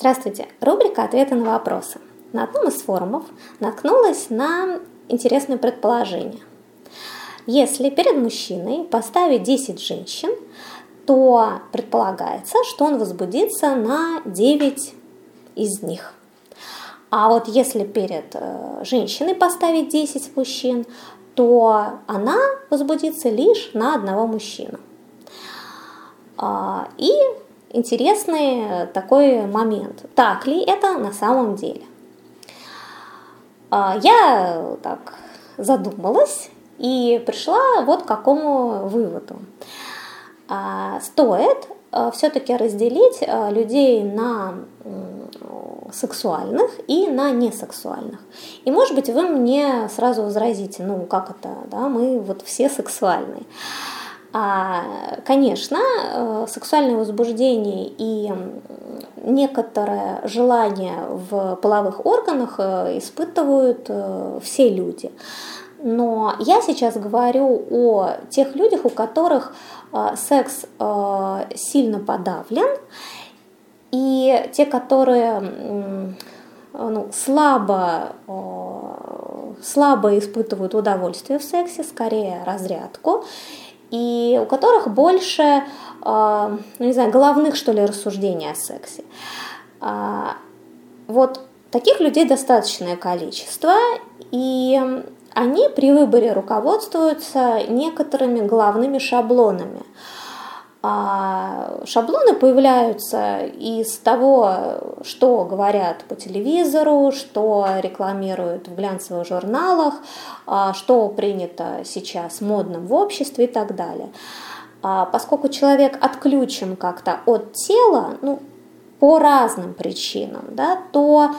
Здравствуйте! Рубрика «Ответы на вопросы». На одном из форумов наткнулась на интересное предположение. Если перед мужчиной поставить 10 женщин, то предполагается, что он возбудится на 9 из них. А вот если перед э, женщиной поставить 10 мужчин, то она возбудится лишь на одного мужчину. А, и интересный такой момент. Так ли это на самом деле? А, я так задумалась и пришла вот к какому выводу. А, стоит все-таки разделить людей на сексуальных и на несексуальных. И, может быть, вы мне сразу возразите, ну, как это, да, мы вот все сексуальные. А, конечно, э, сексуальное возбуждение и некоторое желание в половых органах э, испытывают э, все люди. Но я сейчас говорю о тех людях, у которых секс сильно подавлен, и те, которые ну, слабо, слабо испытывают удовольствие в сексе, скорее разрядку, и у которых больше, ну не знаю, головных, что ли, рассуждений о сексе. А, вот таких людей достаточное количество, и они при выборе руководствуются некоторыми главными шаблонами – а шаблоны появляются из того, что говорят по телевизору, что рекламируют в глянцевых журналах, а, что принято сейчас модным в обществе и так далее. А поскольку человек отключен как-то от тела, ну, по разным причинам, да, то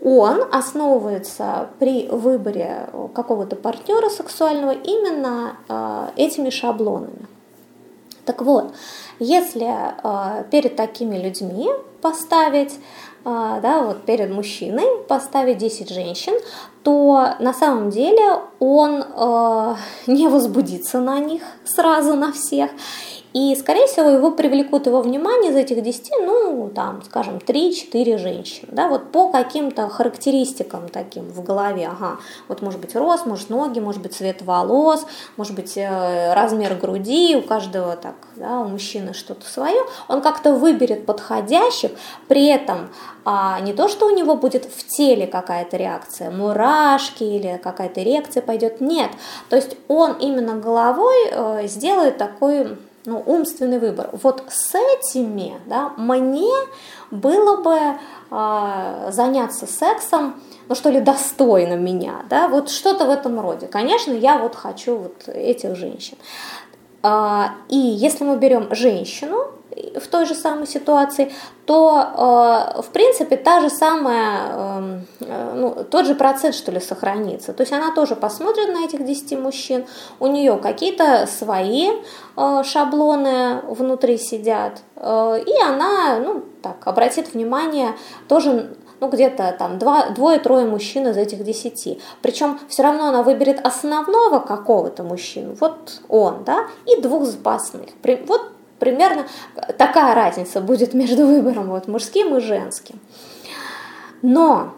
он основывается при выборе какого-то партнера сексуального именно а, этими шаблонами. Так вот, если э, перед такими людьми поставить, э, да, вот перед мужчиной поставить 10 женщин, то на самом деле он э, не возбудится на них сразу на всех и, скорее всего, его привлекут его внимание из этих 10, ну, там, скажем, 3-4 женщины, да, вот по каким-то характеристикам таким в голове, ага, вот может быть рост, может ноги, может быть цвет волос, может быть э, размер груди, у каждого так, да, у мужчины что-то свое, он как-то выберет подходящих, при этом а не то, что у него будет в теле какая-то реакция, мурашки или какая-то реакция пойдет, нет, то есть он именно головой э, сделает такой ну, умственный выбор. Вот с этими да, мне было бы э, заняться сексом, ну что ли, достойно меня, да, вот что-то в этом роде. Конечно, я вот хочу вот этих женщин. Э, и если мы берем женщину, в той же самой ситуации, то, э, в принципе, та же самая, эм, э, ну, тот же процент, что ли, сохранится. То есть она тоже посмотрит на этих 10 мужчин, у нее какие-то свои э, шаблоны внутри сидят, и она, ну, так, обратит внимание тоже ну, где-то там два, двое-трое мужчин из этих десяти. Причем все равно она выберет основного какого-то мужчину, вот он, да, и двух запасных. Вот примерно такая разница будет между выбором вот, мужским и женским. Но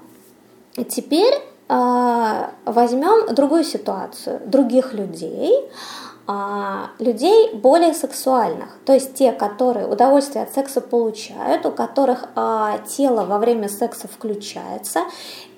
теперь э, возьмем другую ситуацию, других людей, э, людей более сексуальных, то есть те, которые удовольствие от секса получают, у которых э, тело во время секса включается,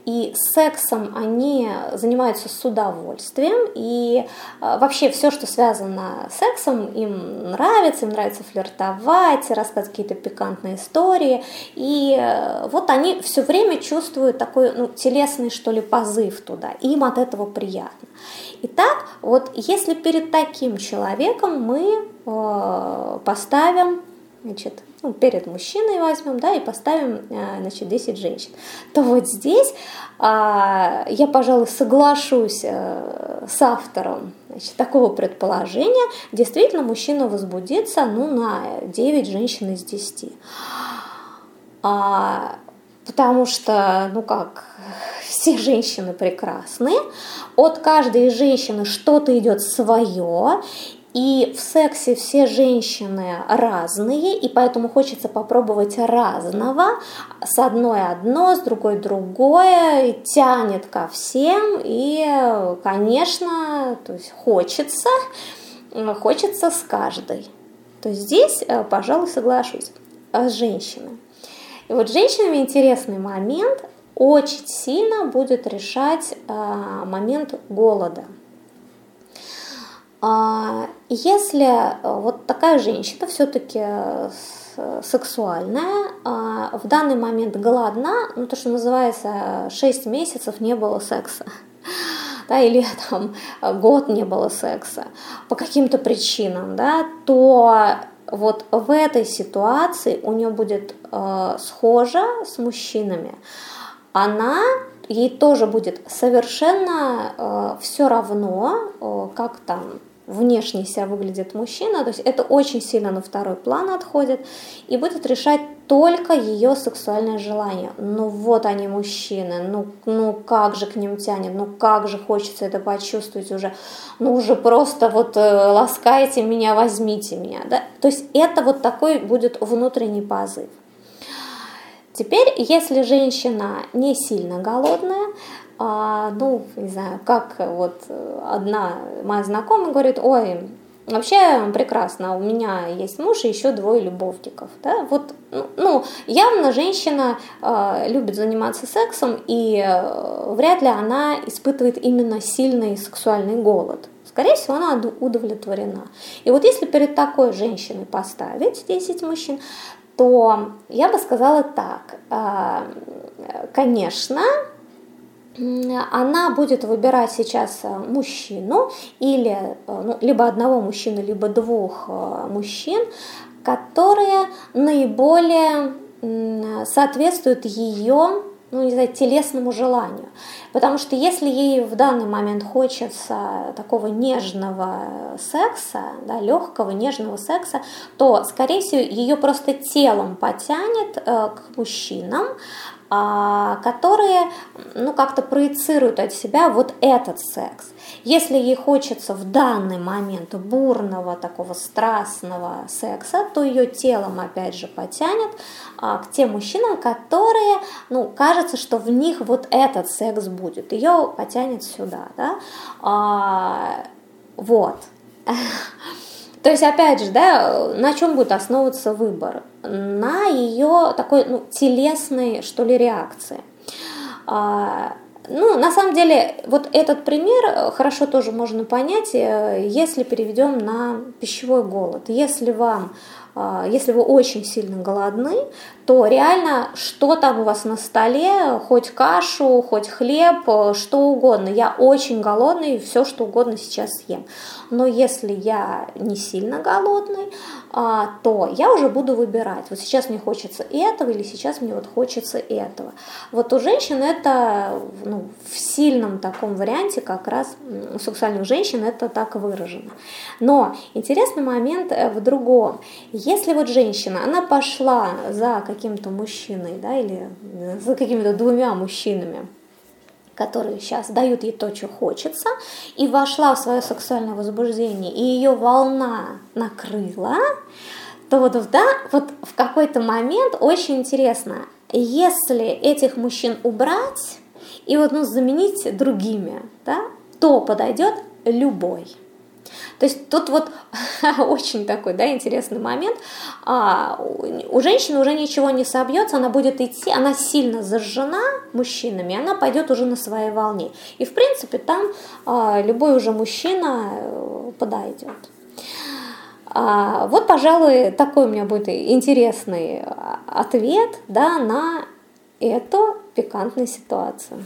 и сексом они занимаются с удовольствием, и э, вообще все, что связано с сексом, им нравится, им нравится флиртовать, рассказывать какие-то пикантные истории, и э, вот они все время чувствуют такой ну, телесный, что ли, позыв туда, им от этого приятно. Итак, вот если перед таким человеком мы э, поставим значит, ну, перед мужчиной возьмем, да, и поставим, э, значит, 10 женщин, то вот здесь а, я, пожалуй, соглашусь э, с автором значит, такого предположения, действительно мужчина возбудится, ну, на 9 женщин из 10. А, потому что, ну как, все женщины прекрасны, от каждой женщины что-то идет свое, и в сексе все женщины разные, и поэтому хочется попробовать разного. С одной одно, с другой другое, тянет ко всем, и, конечно, то есть хочется, хочется с каждой. То есть здесь, э, пожалуй, соглашусь, с женщиной. И вот с женщинами интересный момент, очень сильно будет решать э, момент голода – если э, вот такая женщина все-таки э, сексуальная, а, в данный момент голодна, ну то, что называется, 6 месяцев не было секса, да, или там год не было секса по каким-то причинам, да, то вот в этой ситуации у нее будет э, схожа с мужчинами. Она ей тоже будет совершенно э, все равно, э, как там внешне себя выглядит мужчина, то есть это очень сильно на второй план отходит и будет решать только ее сексуальное желание. Ну вот они мужчины, ну, ну как же к ним тянет, ну как же хочется это почувствовать уже, ну уже просто вот э, ласкайте меня, возьмите меня, да? То есть это вот такой будет внутренний позыв. Теперь, если женщина не сильно голодная, а, ну, не знаю, как вот одна моя знакомая говорит, ой, вообще прекрасно, у меня есть муж и еще двое любовников, да, вот, ну, явно женщина э, любит заниматься сексом, и э, вряд ли она испытывает именно сильный сексуальный голод. Скорее всего, она удовлетворена. И вот если перед такой женщиной поставить 10 мужчин, то я бы сказала так, э, конечно, она будет выбирать сейчас э, мужчину или э, ну, либо одного мужчину, либо двух э, мужчин, которые наиболее соответствуют ее ну, не знаю, телесному желанию. Потому что если ей в данный момент хочется такого нежного секса, да, легкого, нежного секса, то, скорее всего, ее просто телом потянет э, к мужчинам, которые ну, как-то проецируют от себя вот этот секс. Если ей хочется в данный момент бурного, такого страстного секса, то ее телом опять же потянет а, к тем мужчинам, которые, ну, кажется, что в них вот этот секс будет. Ее потянет сюда, да. А, вот. То есть, опять же, да, на чем будет основываться выбор? На ее такой ну, телесной, что ли, реакции. А, ну, на самом деле, вот этот пример хорошо тоже можно понять, э, если переведем на пищевой голод. Если вам если вы очень сильно голодны, то реально что там у вас на столе, хоть кашу, хоть хлеб, э, что угодно. Я очень голодный, все что угодно сейчас съем. Но если я не сильно голодный, а, то я уже буду выбирать. Вот сейчас мне хочется этого или сейчас мне вот хочется этого. Вот у женщин это ну, в сильном таком варианте как раз у сексуальных женщин это так выражено. Но интересный момент э, в другом. Если вот женщина, она пошла за каким-то мужчиной, да, или за какими-то двумя мужчинами, которые сейчас дают ей то, что хочется, и вошла в свое сексуальное возбуждение, и ее волна накрыла, то вот, да, вот в какой-то момент очень интересно, если этих мужчин убрать и вот ну, заменить другими, да, то подойдет любой. То есть тут вот очень такой да, интересный момент. А, у женщины уже ничего не собьется, она будет идти, она сильно зажжена мужчинами, она пойдет уже на своей волне. И в принципе там а, любой уже мужчина э, подойдет. А, вот, пожалуй, такой у меня будет интересный а, ответ да, на эту пикантную ситуацию.